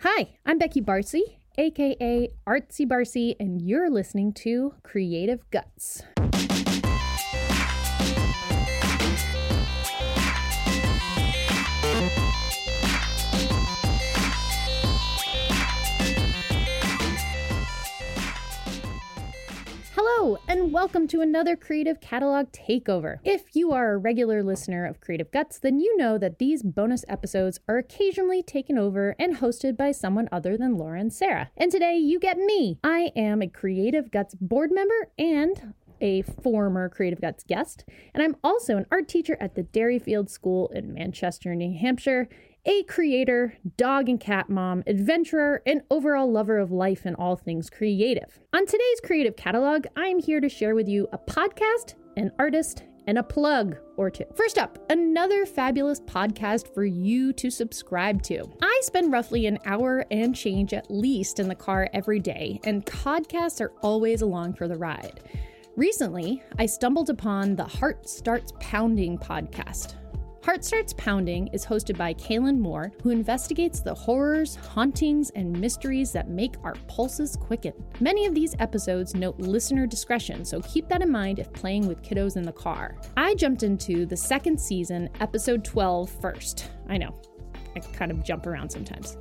Hi, I'm Becky Barsi, aka Artsy Barsi, and you're listening to Creative Guts. And welcome to another Creative Catalog Takeover. If you are a regular listener of Creative Guts, then you know that these bonus episodes are occasionally taken over and hosted by someone other than Laura and Sarah. And today you get me. I am a Creative Guts board member and a former Creative Guts guest, and I'm also an art teacher at the Derryfield School in Manchester, New Hampshire, a creator, dog and cat mom, adventurer, and overall lover of life and all things creative. On today's creative catalog, I'm here to share with you a podcast, an artist, and a plug or two. First up, another fabulous podcast for you to subscribe to. I spend roughly an hour and change at least in the car every day, and podcasts are always along for the ride. Recently, I stumbled upon the Heart Starts Pounding podcast. Heart Starts Pounding is hosted by Kaylin Moore, who investigates the horrors, hauntings, and mysteries that make our pulses quicken. Many of these episodes note listener discretion, so keep that in mind if playing with kiddos in the car. I jumped into the second season, episode 12 first. I know, I kind of jump around sometimes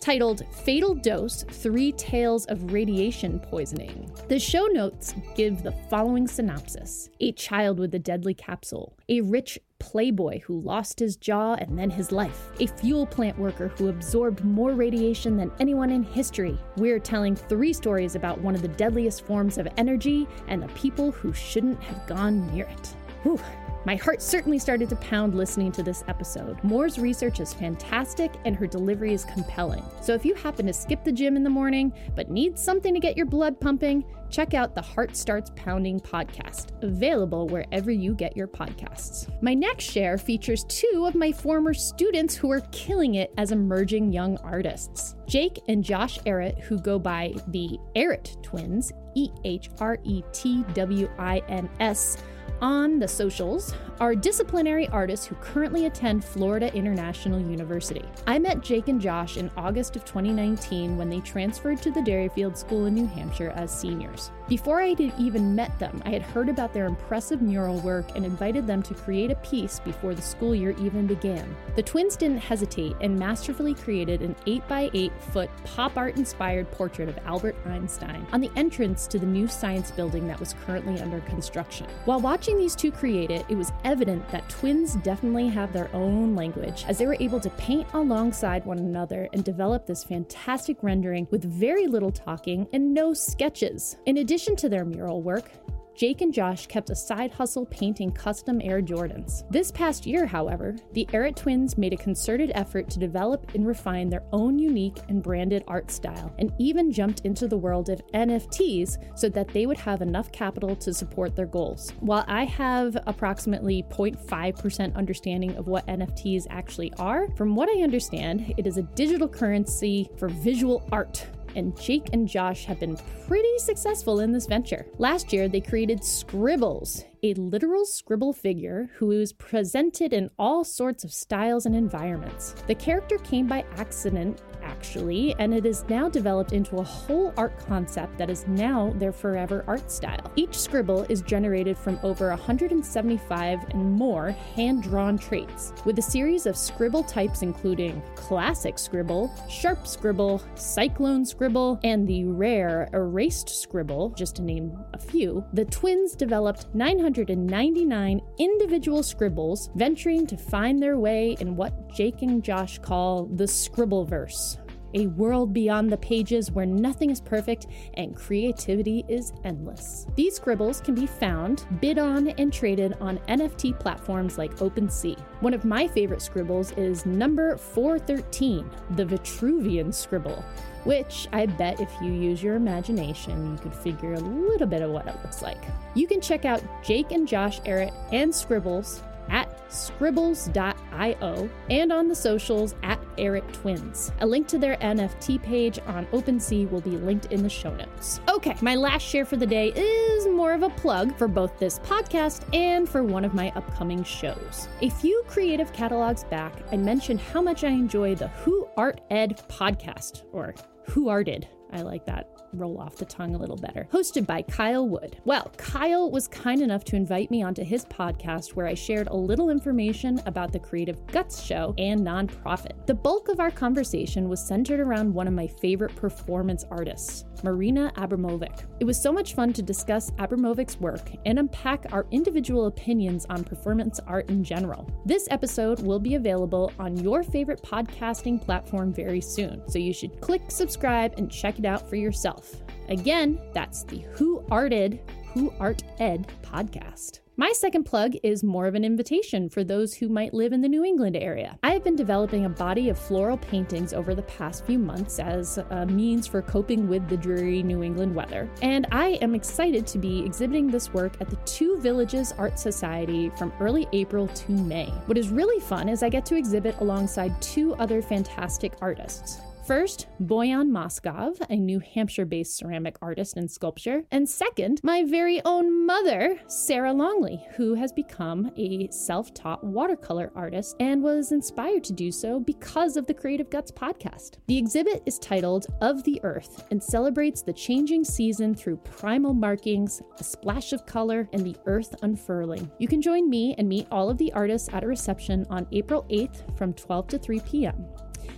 titled Fatal Dose Three Tales of Radiation Poisoning. The show notes give the following synopsis A child with a deadly capsule, a rich playboy who lost his jaw and then his life, a fuel plant worker who absorbed more radiation than anyone in history. We're telling three stories about one of the deadliest forms of energy and the people who shouldn't have gone near it. Whew. My heart certainly started to pound listening to this episode. Moore's research is fantastic and her delivery is compelling. So if you happen to skip the gym in the morning but need something to get your blood pumping, check out the Heart Starts Pounding podcast, available wherever you get your podcasts. My next share features two of my former students who are killing it as emerging young artists. Jake and Josh Ehret, who go by the Ehret twins, E H R E T W I N S on the socials are disciplinary artists who currently attend Florida International University. I met Jake and Josh in August of 2019 when they transferred to the Derryfield School in New Hampshire as seniors. Before I had even met them, I had heard about their impressive mural work and invited them to create a piece before the school year even began. The twins didn't hesitate and masterfully created an 8x8 foot pop art inspired portrait of Albert Einstein on the entrance to the new science building that was currently under construction. While watching these two create it, it was evident that twins definitely have their own language, as they were able to paint alongside one another and develop this fantastic rendering with very little talking and no sketches. In addition to their mural work, Jake and Josh kept a side hustle painting custom Air Jordans. This past year, however, the Ehret twins made a concerted effort to develop and refine their own unique and branded art style, and even jumped into the world of NFTs so that they would have enough capital to support their goals. While I have approximately 0.5% understanding of what NFTs actually are, from what I understand, it is a digital currency for visual art and Jake and Josh have been pretty successful in this venture. Last year, they created Scribbles, a literal scribble figure who is presented in all sorts of styles and environments. The character came by accident, actually, and it is now developed into a whole art concept that is now their forever art style. Each scribble is generated from over 175 and more hand drawn traits, with a series of scribble types including classic scribble, sharp scribble, cyclone scribble, and the rare erased scribble, just to name a few. The twins developed 999 individual scribbles, venturing to find their way in what Jake and Josh call the Scribbleverse a world beyond the pages where nothing is perfect and creativity is endless. These scribbles can be found, bid on, and traded on NFT platforms like OpenSea. One of my favorite scribbles is number 413, the Vitruvian scribble, which I bet if you use your imagination, you could figure a little bit of what it looks like. You can check out Jake and Josh Ehret and Scribbles at scribbles.io and on the socials at Ehret Twins. A link to their NFT page on OpenSea will be linked in the show notes. Okay, my last share for the day is more of a plug for both this podcast and for one of my upcoming shows. A few creative catalogs back, I mentioned how much I enjoy the Who Art Ed podcast, or Who Arted. I like that roll off the tongue a little better. Hosted by Kyle Wood. Well, Kyle was kind enough to invite me onto his podcast where I shared a little information about the Creative Guts show and nonprofit. The bulk of our conversation was centered around one of my favorite performance artists, Marina Abramovic. It was so much fun to discuss Abramovic's work and unpack our individual opinions on performance art in general. This episode will be available on your favorite podcasting platform very soon, so you should click subscribe and check it out for yourself. Again, that's the Who Arted, Who Art Ed podcast. My second plug is more of an invitation for those who might live in the New England area. I have been developing a body of floral paintings over the past few months as a means for coping with the dreary New England weather, and I am excited to be exhibiting this work at the Two Villages Art Society from early April to May. What is really fun is I get to exhibit alongside two other fantastic artists. First, Boyan Moskov, a New Hampshire based ceramic artist and sculptor. And second, my very own mother, Sarah Longley, who has become a self taught watercolor artist and was inspired to do so because of the Creative Guts podcast. The exhibit is titled Of the Earth and celebrates the changing season through primal markings, a splash of color, and the earth unfurling. You can join me and meet all of the artists at a reception on April 8th from 12 to 3 p.m.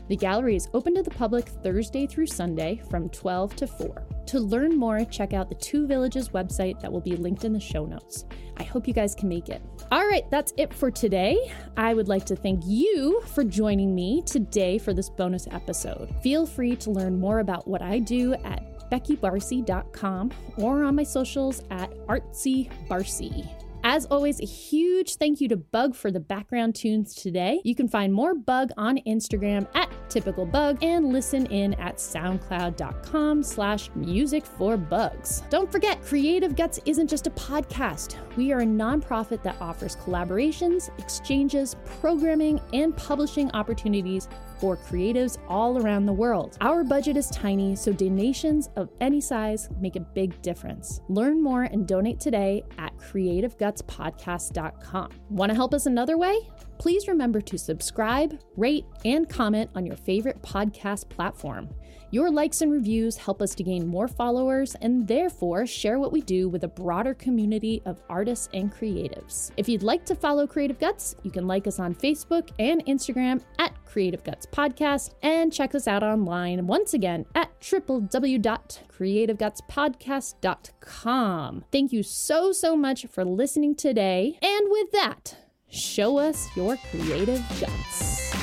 The gallery is open to the public Thursday through Sunday from 12 to 4. To learn more, check out the Two Villages website that will be linked in the show notes. I hope you guys can make it. All right, that's it for today. I would like to thank you for joining me today for this bonus episode. Feel free to learn more about what I do at beckybarsi.com or on my socials at artsybarsi. As always, a huge thank you to Bug for the background tunes today. You can find more Bug on Instagram at typical bug and listen in at soundcloud.com slash music for bugs. Don't forget, Creative Guts isn't just a podcast. We are a nonprofit that offers collaborations, exchanges, programming, and publishing opportunities for creatives all around the world. Our budget is tiny, so donations of any size make a big difference. Learn more and donate today at creativegutspodcast.com. Want to help us another way? Please remember to subscribe, rate, and comment on your favorite podcast platform. Your likes and reviews help us to gain more followers and therefore share what we do with a broader community of artists and creatives. If you'd like to follow Creative Guts, you can like us on Facebook and Instagram at Creative Guts Podcast and check us out online once again at www.creativegutspodcast.com. Thank you so, so much for listening today. And with that, show us your creative guts.